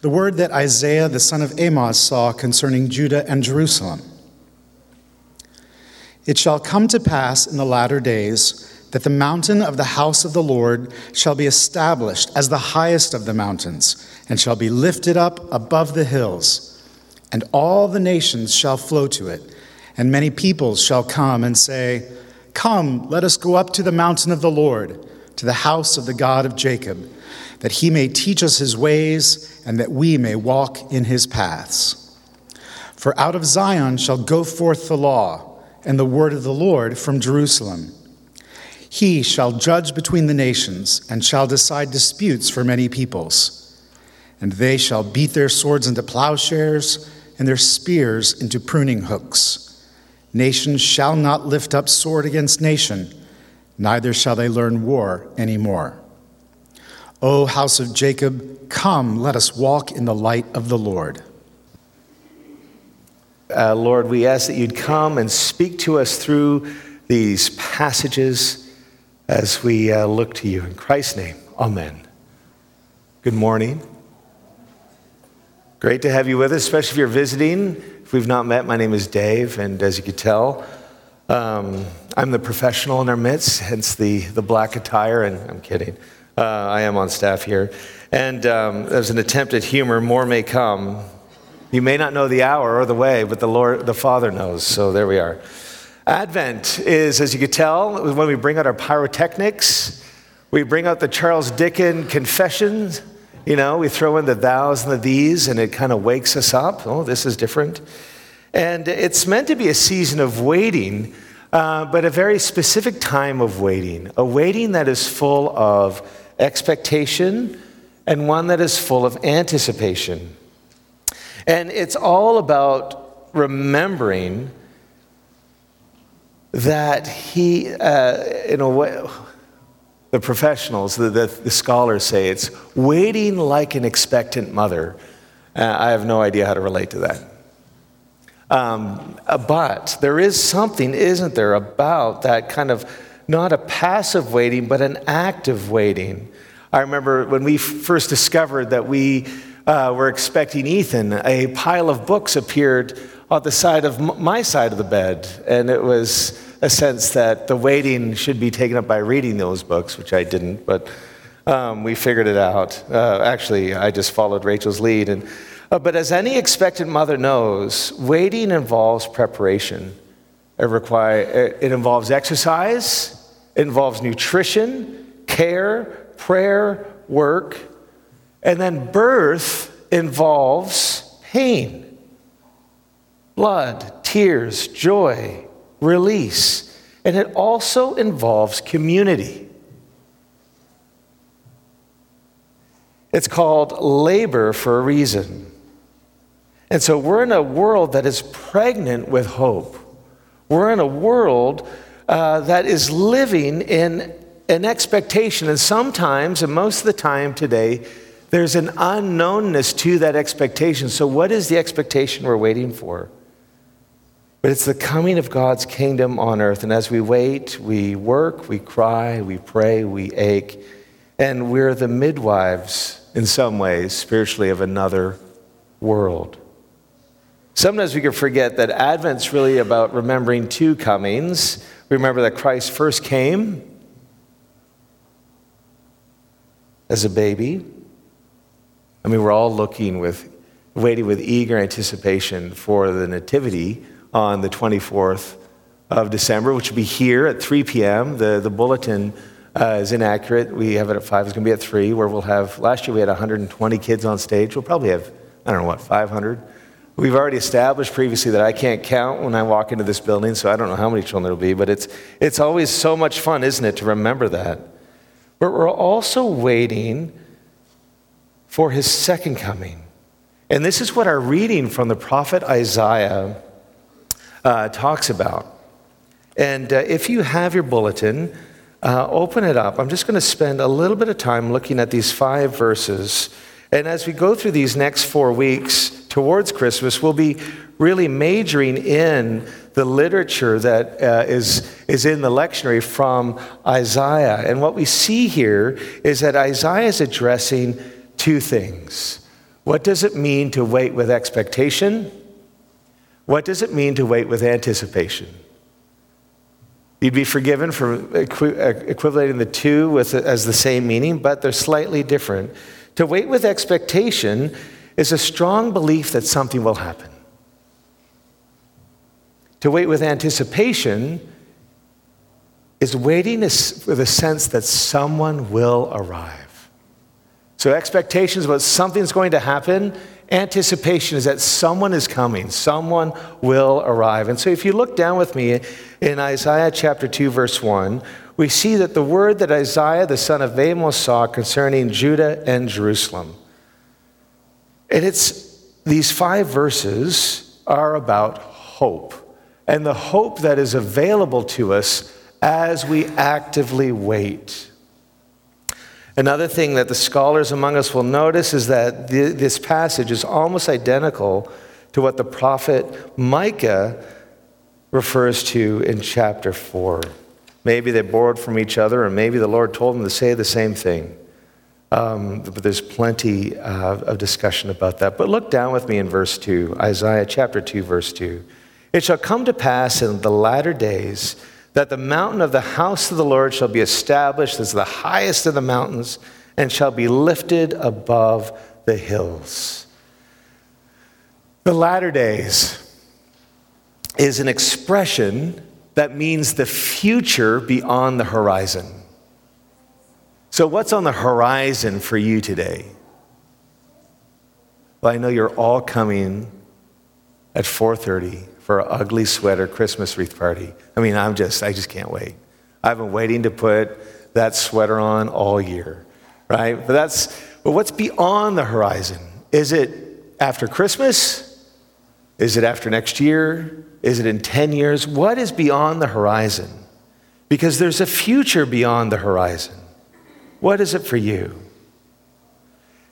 The word that Isaiah the son of Amoz saw concerning Judah and Jerusalem. It shall come to pass in the latter days that the mountain of the house of the Lord shall be established as the highest of the mountains, and shall be lifted up above the hills, and all the nations shall flow to it, and many peoples shall come and say, Come, let us go up to the mountain of the Lord, to the house of the God of Jacob, that he may teach us his ways, and that we may walk in his paths. For out of Zion shall go forth the law, and the word of the Lord from Jerusalem. He shall judge between the nations, and shall decide disputes for many peoples. And they shall beat their swords into plowshares, and their spears into pruning hooks. Nation shall not lift up sword against nation, neither shall they learn war any more. O house of Jacob, come, let us walk in the light of the Lord. Uh, Lord, we ask that you'd come and speak to us through these passages as we uh, look to you. In Christ's name, amen. Good morning. Great to have you with us, especially if you're visiting. If we've not met, my name is Dave, and as you can tell, um, I'm the professional in our midst, hence the, the black attire, and I'm kidding. Uh, I am on staff here. And um, as an attempt at humor, more may come. You may not know the hour or the way, but the Lord, the Father knows. So there we are. Advent is, as you can tell, when we bring out our pyrotechnics, we bring out the Charles Dickens confessions. You know, we throw in the thous and the these, and it kind of wakes us up. Oh, this is different. And it's meant to be a season of waiting, uh, but a very specific time of waiting. A waiting that is full of expectation and one that is full of anticipation. And it's all about remembering that he, uh, in a way, the professionals, the, the, the, scholars say it's waiting like an expectant mother. Uh, I have no idea how to relate to that. Um, uh, but there is something, isn't there, about that kind of not a passive waiting, but an active waiting. I remember when we first discovered that we uh, were expecting Ethan, a pile of books appeared on the side of my side of the bed. And it was a sense that the waiting should be taken up by reading those books, which I didn't, but um, we figured it out. Uh, actually, I just followed Rachel's lead. And, uh, but as any expectant mother knows, waiting involves preparation. It, require, it involves exercise, involves nutrition, care, prayer, work, and then birth involves pain blood, tears, joy, release. And it also involves community. It's called labor for a reason. And so we're in a world that is pregnant with hope. We're in a world uh, that is living in an expectation. And sometimes, and most of the time today, there's an unknownness to that expectation. So, what is the expectation we're waiting for? But it's the coming of God's kingdom on earth. And as we wait, we work, we cry, we pray, we ache. And we're the midwives, in some ways, spiritually, of another world. Sometimes we can forget that Advent's really about remembering two comings. Remember that Christ first came as a baby. I mean, we're all looking with, waiting with eager anticipation for the Nativity on the 24th of December, which will be here at 3 p.m. The, the bulletin uh, is inaccurate. We have it at 5. It's going to be at 3, where we'll have, last year we had 120 kids on stage. We'll probably have, I don't know what, 500. We've already established previously that I can't count when I walk into this building, so I don't know how many children there will be, but it's, it's always so much fun, isn't it, to remember that. But we're also waiting for his second coming. And this is what our reading from the prophet Isaiah uh, talks about. And uh, if you have your bulletin, uh, open it up. I'm just going to spend a little bit of time looking at these five verses. And as we go through these next four weeks towards Christmas, we'll be really majoring in the literature that uh, is is, in the lectionary from Isaiah. And what we see here is that Isaiah is addressing two things. What does it mean to wait with expectation? What does it mean to wait with anticipation? You'd be forgiven for equi- equating the two with, as the same meaning, but they're slightly different. To wait with expectation is a strong belief that something will happen. To wait with anticipation is waiting with a sense that someone will arrive. So, expectations about something's going to happen, anticipation is that someone is coming, someone will arrive. And so, if you look down with me in Isaiah chapter 2, verse 1, we see that the word that Isaiah, the son of Amoz, saw concerning Judah and Jerusalem. And it's these five verses are about hope and the hope that is available to us as we actively wait. Another thing that the scholars among us will notice is that this passage is almost identical to what the prophet Micah refers to in chapter 4. Maybe they borrowed from each other, or maybe the Lord told them to say the same thing. Um, but there's plenty uh, of discussion about that. But look down with me in verse 2, Isaiah chapter 2, verse 2. It shall come to pass in the latter days that the mountain of the house of the Lord shall be established as the highest of the mountains and shall be lifted above the hills. The latter days is an expression that means the future beyond the horizon. So, what's on the horizon for you today? Well, I know you're all coming at 4:30 for an ugly sweater Christmas wreath party. I mean, I'm just, I just can't wait. I've been waiting to put that sweater on all year, right? But that's, but what's beyond the horizon? Is it after Christmas? Is it after next year? Is it in 10 years? What is beyond the horizon? Because there's a future beyond the horizon. What is it for you?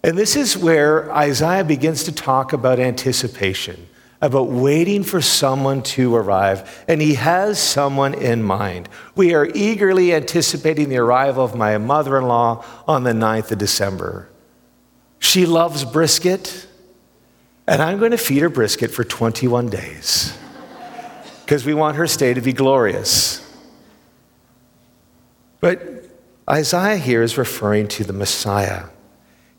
And this is where Isaiah begins to talk about anticipation about waiting for someone to arrive, and he has someone in mind. We are eagerly anticipating the arrival of my mother in law on the 9th of December. She loves brisket, and I'm going to feed her brisket for 21 days because we want her stay to be glorious. But Isaiah here is referring to the Messiah.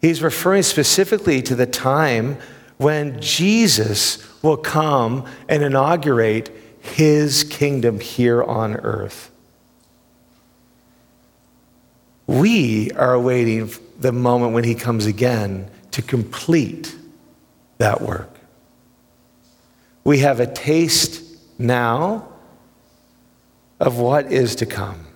He's referring specifically to the time when Jesus will come and inaugurate his kingdom here on earth. We are awaiting the moment when he comes again to complete that work. We have a taste now of what is to come.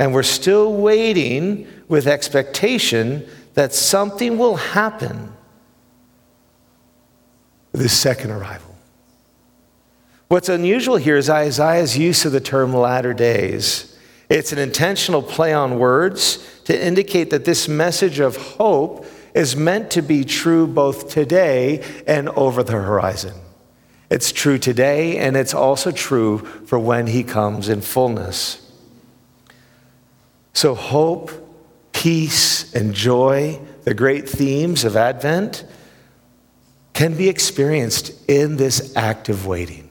And we're still waiting with expectation that something will happen this second arrival. What's unusual here is Isaiah's use of the term latter days. It's an intentional play on words to indicate that this message of hope is meant to be true both today and over the horizon. It's true today, and it's also true for when he comes in fullness. So, hope, peace, and joy, the great themes of Advent, can be experienced in this act of waiting.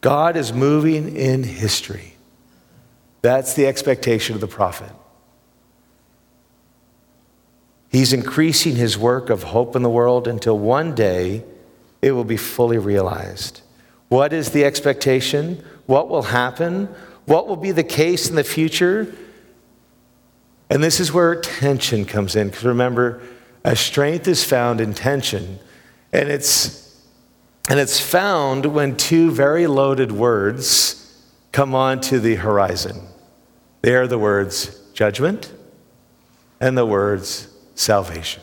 God is moving in history. That's the expectation of the prophet. He's increasing his work of hope in the world until one day it will be fully realized. What is the expectation? What will happen? What will be the case in the future? And this is where tension comes in. Because remember, a strength is found in tension, and it's, and it's found when two very loaded words come onto the horizon. They are the words judgment and the words salvation.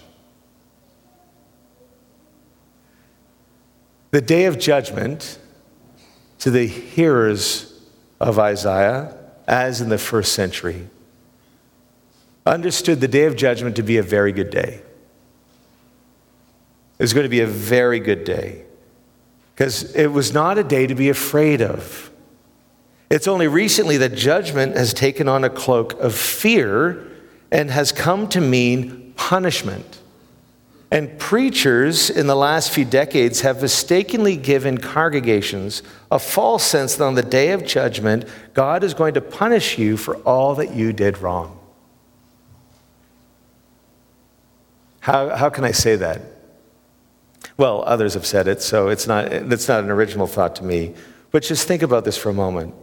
The day of judgment to the hearers of Isaiah, as in the first century, understood the day of judgment to be a very good day. It was going to be a very good day because it was not a day to be afraid of. It's only recently that judgment has taken on a cloak of fear and has come to mean punishment. And preachers in the last few decades have mistakenly given congregations a false sense that on the day of judgment, God is going to punish you for all that you did wrong. How, how can I say that? Well, others have said it, so it's not, it's not an original thought to me. But just think about this for a moment.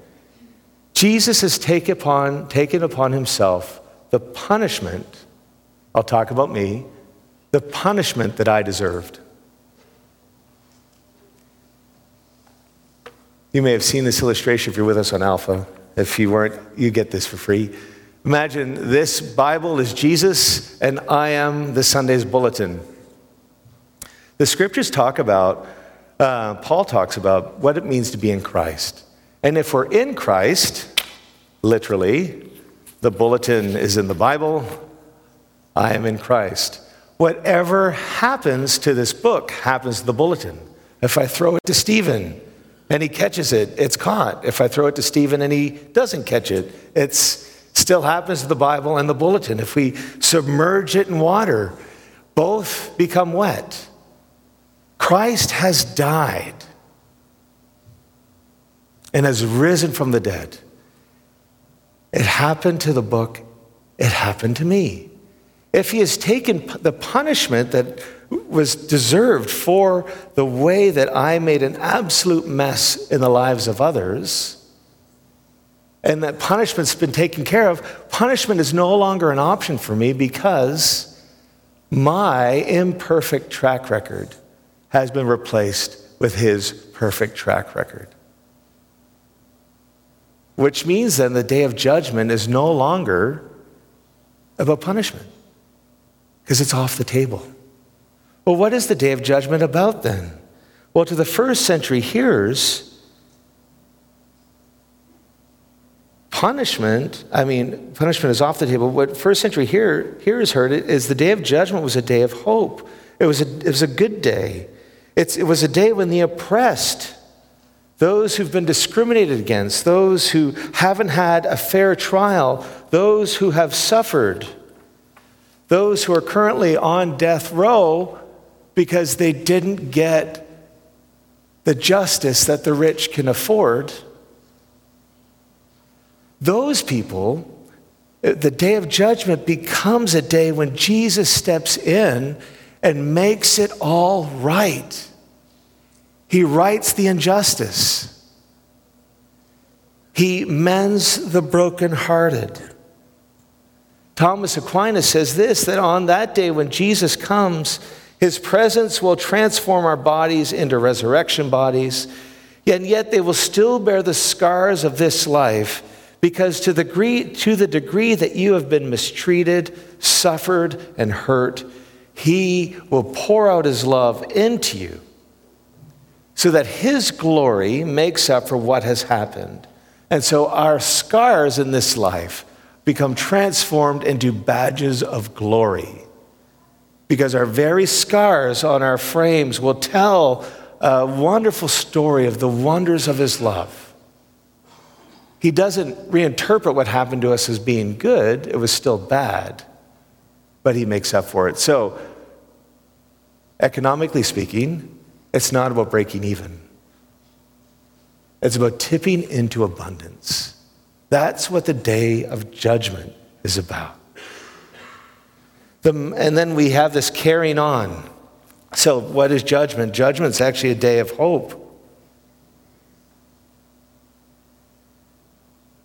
Jesus has taken upon, taken upon himself the punishment, I'll talk about me, the punishment that I deserved. You may have seen this illustration if you're with us on Alpha. If you weren't, you get this for free. Imagine this Bible is Jesus, and I am the Sunday's bulletin. The scriptures talk about, uh, Paul talks about what it means to be in Christ. And if we're in Christ, literally, the bulletin is in the Bible, I am in Christ. Whatever happens to this book happens to the bulletin. If I throw it to Stephen and he catches it, it's caught. If I throw it to Stephen and he doesn't catch it, it still happens to the Bible and the bulletin. If we submerge it in water, both become wet. Christ has died and has risen from the dead. It happened to the book, it happened to me. If he has taken the punishment that was deserved for the way that I made an absolute mess in the lives of others, and that punishment's been taken care of, punishment is no longer an option for me because my imperfect track record has been replaced with his perfect track record. Which means then the day of judgment is no longer about punishment because it's off the table. Well, what is the day of judgment about then? Well, to the first century hearers, punishment, I mean, punishment is off the table. What first century hear, hearers heard is the day of judgment was a day of hope. It was a, it was a good day. It's, it was a day when the oppressed those who've been discriminated against, those who haven't had a fair trial, those who have suffered, those who are currently on death row because they didn't get the justice that the rich can afford. Those people, the day of judgment becomes a day when Jesus steps in and makes it all right. He rights the injustice. He mends the brokenhearted. Thomas Aquinas says this that on that day when Jesus comes, his presence will transform our bodies into resurrection bodies, and yet they will still bear the scars of this life because to the degree, to the degree that you have been mistreated, suffered, and hurt, he will pour out his love into you so that his glory makes up for what has happened. And so our scars in this life become transformed into badges of glory. Because our very scars on our frames will tell a wonderful story of the wonders of his love. He doesn't reinterpret what happened to us as being good, it was still bad, but he makes up for it. So, economically speaking, it's not about breaking even, it's about tipping into abundance. That's what the day of judgment is about. The, and then we have this carrying on. So, what is judgment? Judgment's actually a day of hope.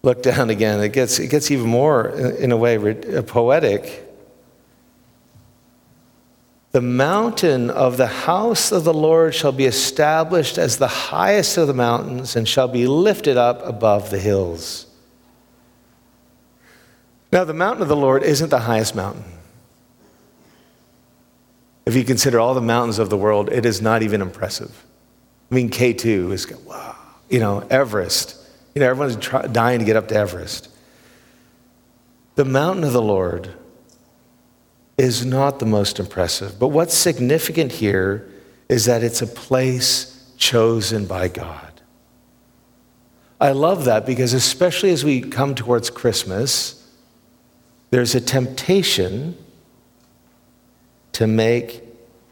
Look down again. It gets, it gets even more, in a way, uh, poetic. The mountain of the house of the Lord shall be established as the highest of the mountains and shall be lifted up above the hills. Now, the mountain of the Lord isn't the highest mountain. If you consider all the mountains of the world, it is not even impressive. I mean, K2 is, wow, you know, Everest. You know, everyone's try, dying to get up to Everest. The mountain of the Lord is not the most impressive. But what's significant here is that it's a place chosen by God. I love that because, especially as we come towards Christmas, there's a temptation to make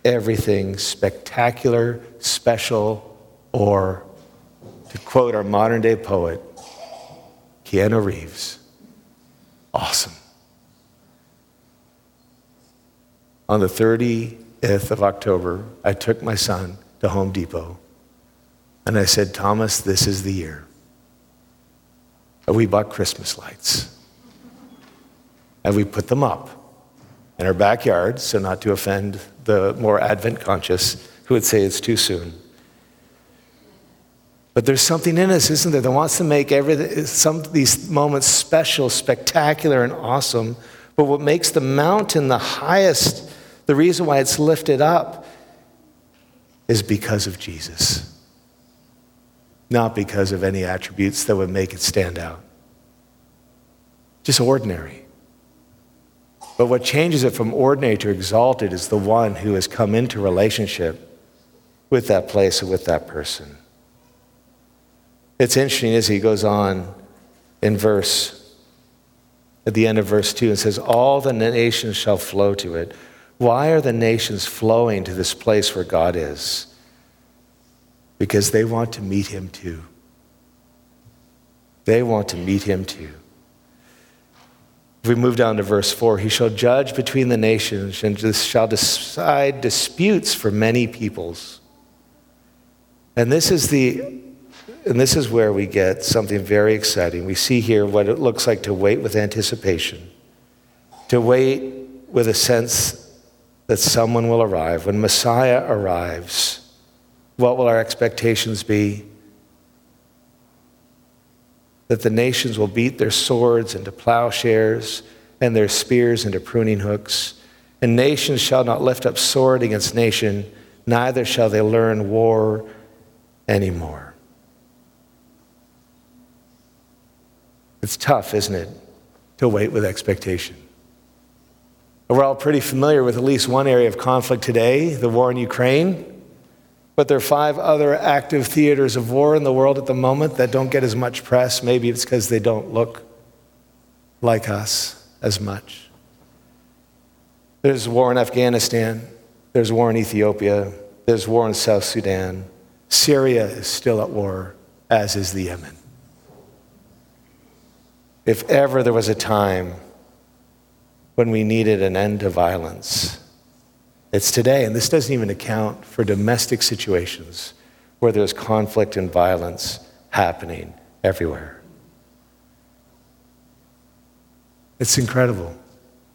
everything spectacular, special, or, to quote our modern day poet, Keanu Reeves, awesome. On the 30th of October, I took my son to Home Depot and I said, Thomas, this is the year. We bought Christmas lights. And we put them up in our backyard, so not to offend the more Advent conscious who would say it's too soon. But there's something in us, isn't there, that wants to make everything, some these moments special, spectacular, and awesome. But what makes the mountain the highest, the reason why it's lifted up, is because of Jesus not because of any attributes that would make it stand out. Just ordinary. But what changes it from ordinary to exalted is the one who has come into relationship with that place and with that person. It's interesting as he goes on in verse, at the end of verse 2, and says, All the nations shall flow to it. Why are the nations flowing to this place where God is? because they want to meet him too. They want to meet him too. If we move down to verse 4, he shall judge between the nations and shall decide disputes for many peoples. And this is the and this is where we get something very exciting. We see here what it looks like to wait with anticipation, to wait with a sense that someone will arrive. When Messiah arrives, what will our expectations be? That the nations will beat their swords into plowshares and their spears into pruning hooks. And nations shall not lift up sword against nation, neither shall they learn war anymore. It's tough, isn't it, to wait with expectation. We're all pretty familiar with at least one area of conflict today the war in Ukraine. But there are five other active theaters of war in the world at the moment that don't get as much press. Maybe it's because they don't look like us as much. There's war in Afghanistan, there's war in Ethiopia, there's war in South Sudan. Syria is still at war, as is the Yemen. If ever there was a time when we needed an end to violence, it's today, and this doesn't even account for domestic situations where there's conflict and violence happening everywhere. It's incredible.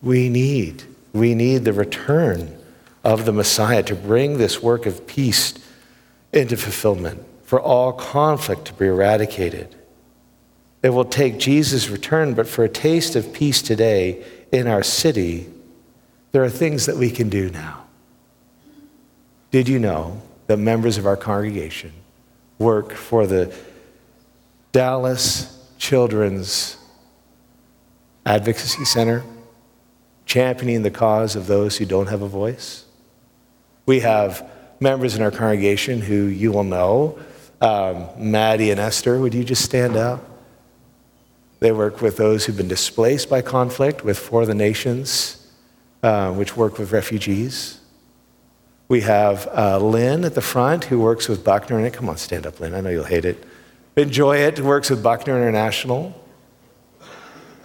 We need, we need the return of the Messiah to bring this work of peace into fulfillment, for all conflict to be eradicated. It will take Jesus' return, but for a taste of peace today in our city, there are things that we can do now. Did you know that members of our congregation work for the Dallas Children's Advocacy Center, championing the cause of those who don't have a voice? We have members in our congregation who you will know. Um, Maddie and Esther, would you just stand up? They work with those who've been displaced by conflict, with For the Nations, uh, which work with refugees. We have uh, Lynn at the front who works with Buckner. And come on, stand up, Lynn. I know you'll hate it. Enjoy it. Works with Buckner International.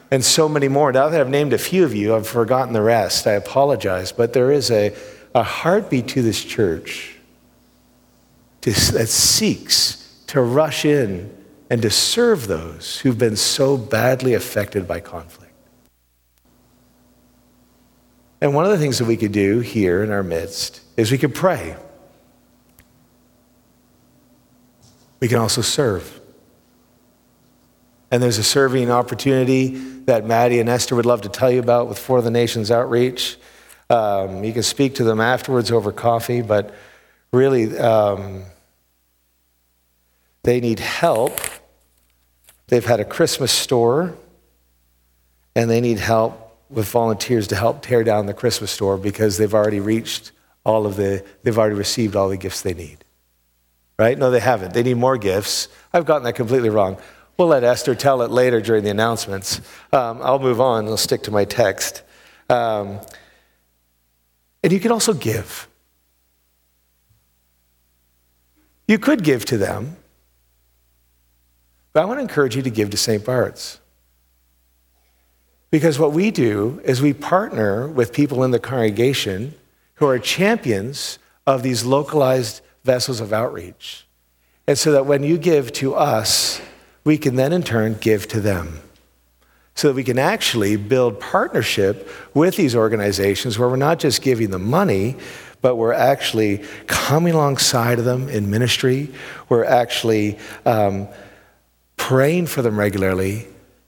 And so many more. Now that I've named a few of you, I've forgotten the rest. I apologize. But there is a, a heartbeat to this church to, that seeks to rush in and to serve those who've been so badly affected by conflict. And one of the things that we could do here in our midst is we can pray. We can also serve. And there's a serving opportunity that Maddie and Esther would love to tell you about with For the Nations Outreach. Um, you can speak to them afterwards over coffee, but really, um, they need help. They've had a Christmas store, and they need help with volunteers to help tear down the Christmas store because they've already reached all of the, they've already received all the gifts they need. Right? No, they haven't. They need more gifts. I've gotten that completely wrong. We'll let Esther tell it later during the announcements. Um, I'll move on. I'll stick to my text. Um, And you can also give. You could give to them, but I want to encourage you to give to St. Bart's. Because what we do is we partner with people in the congregation who are champions of these localized vessels of outreach. And so that when you give to us, we can then in turn give to them. So that we can actually build partnership with these organizations where we're not just giving them money, but we're actually coming alongside of them in ministry. We're actually um, praying for them regularly,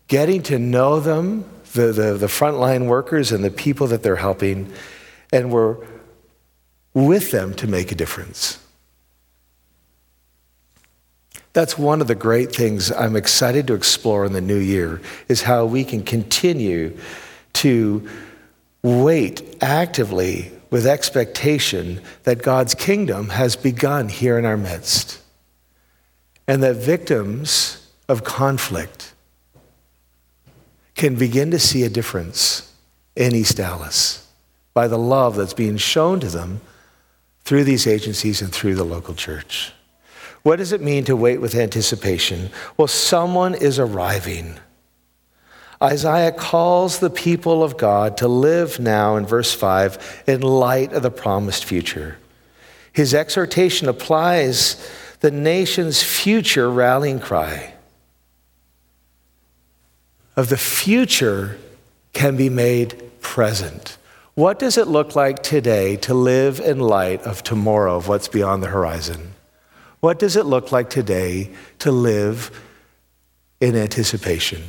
getting to know them, the, the, the frontline workers and the people that they're helping, and we're with them to make a difference. That's one of the great things I'm excited to explore in the new year is how we can continue to wait actively with expectation that God's kingdom has begun here in our midst. And that victims of conflict can begin to see a difference in East Dallas by the love that's being shown to them through these agencies and through the local church. What does it mean to wait with anticipation? Well, someone is arriving. Isaiah calls the people of God to live now, in verse 5, in light of the promised future. His exhortation applies the nation's future rallying cry of the future can be made present. What does it look like today to live in light of tomorrow, of what's beyond the horizon? What does it look like today to live in anticipation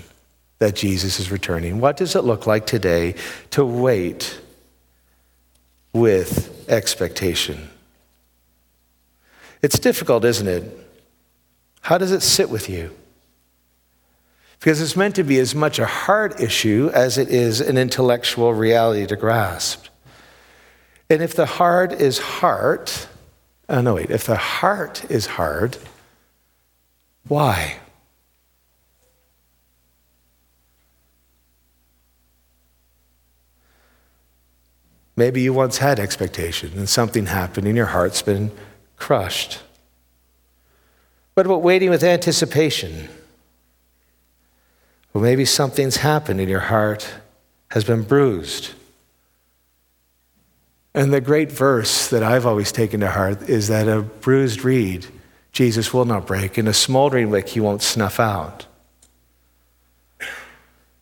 that Jesus is returning? What does it look like today to wait with expectation? It's difficult, isn't it? How does it sit with you? Because it's meant to be as much a heart issue as it is an intellectual reality to grasp. And if the heart is heart, Oh, no, wait. If the heart is hard, why? Maybe you once had expectation and something happened and your heart's been crushed. What about waiting with anticipation? Well, maybe something's happened and your heart has been bruised. And the great verse that I've always taken to heart is that a bruised reed Jesus will not break, and a smoldering wick he won't snuff out.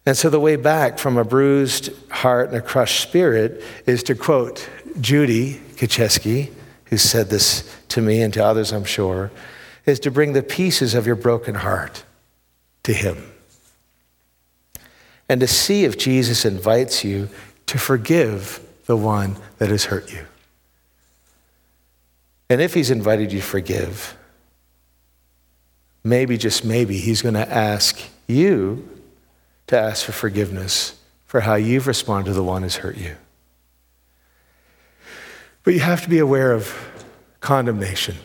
And so the way back from a bruised heart and a crushed spirit is to quote Judy Kacheski, who said this to me and to others, I'm sure, is to bring the pieces of your broken heart to him. And to see if Jesus invites you to forgive the one that has hurt you. And if he's invited you to forgive, maybe, just maybe, he's going to ask you to ask for forgiveness for how you've responded to the one who's hurt you. But you have to be aware of condemnation.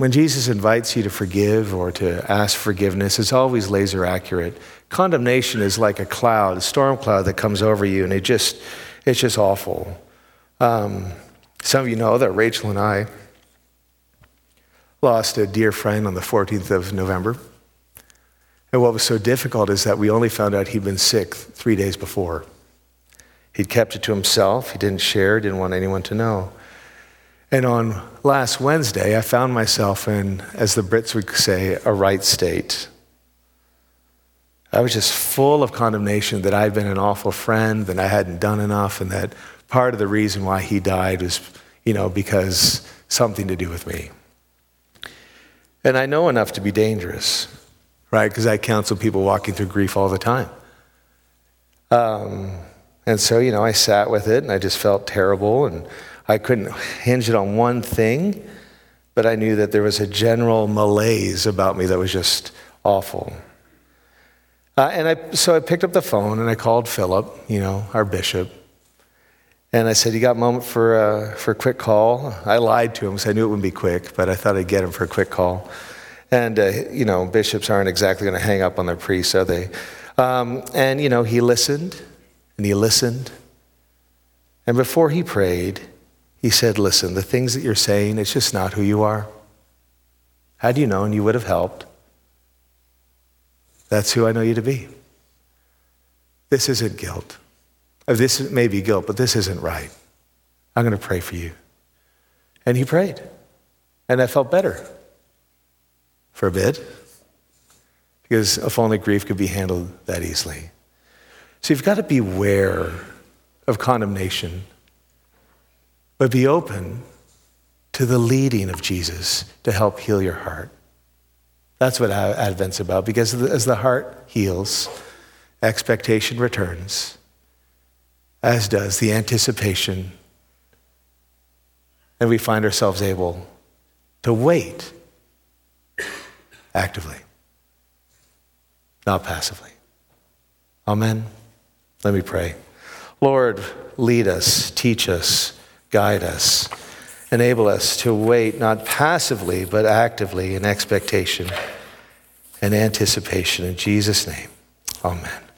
When Jesus invites you to forgive or to ask forgiveness, it's always laser accurate. Condemnation is like a cloud, a storm cloud that comes over you, and it just it's just awful. Um, some of you know that Rachel and I lost a dear friend on the 14th of November. And what was so difficult is that we only found out he'd been sick three days before. He'd kept it to himself, he didn't share, didn't want anyone to know. And on last Wednesday, I found myself in, as the Brits would say, a right state. I was just full of condemnation that I'd been an awful friend, that I hadn't done enough, and that part of the reason why he died was, you know, because something to do with me. And I know enough to be dangerous, right? Because I counsel people walking through grief all the time. Um, and so, you know, I sat with it and I just felt terrible and I couldn't hinge it on one thing, but I knew that there was a general malaise about me that was just awful. Uh, and I, so I picked up the phone and I called Philip, you know, our bishop. And I said, You got a moment for, uh, for a quick call? I lied to him because I knew it wouldn't be quick, but I thought I'd get him for a quick call. And, uh, you know, bishops aren't exactly going to hang up on their priests, are they? Um, and, you know, he listened and he listened. And before he prayed, He said, Listen, the things that you're saying, it's just not who you are. Had you known, you would have helped. That's who I know you to be. This isn't guilt. Uh, this may be guilt, but this isn't right. I'm going to pray for you. And he prayed. And I felt better for a bit because if only grief could be handled that easily. So you've got to beware of condemnation, but be open to the leading of Jesus to help heal your heart. That's what Advent's about, because as the heart heals, expectation returns, as does the anticipation. And we find ourselves able to wait actively, not passively. Amen. Let me pray. Lord, lead us, teach us, guide us, enable us to wait not passively, but actively in expectation and anticipation. In Jesus' name, amen.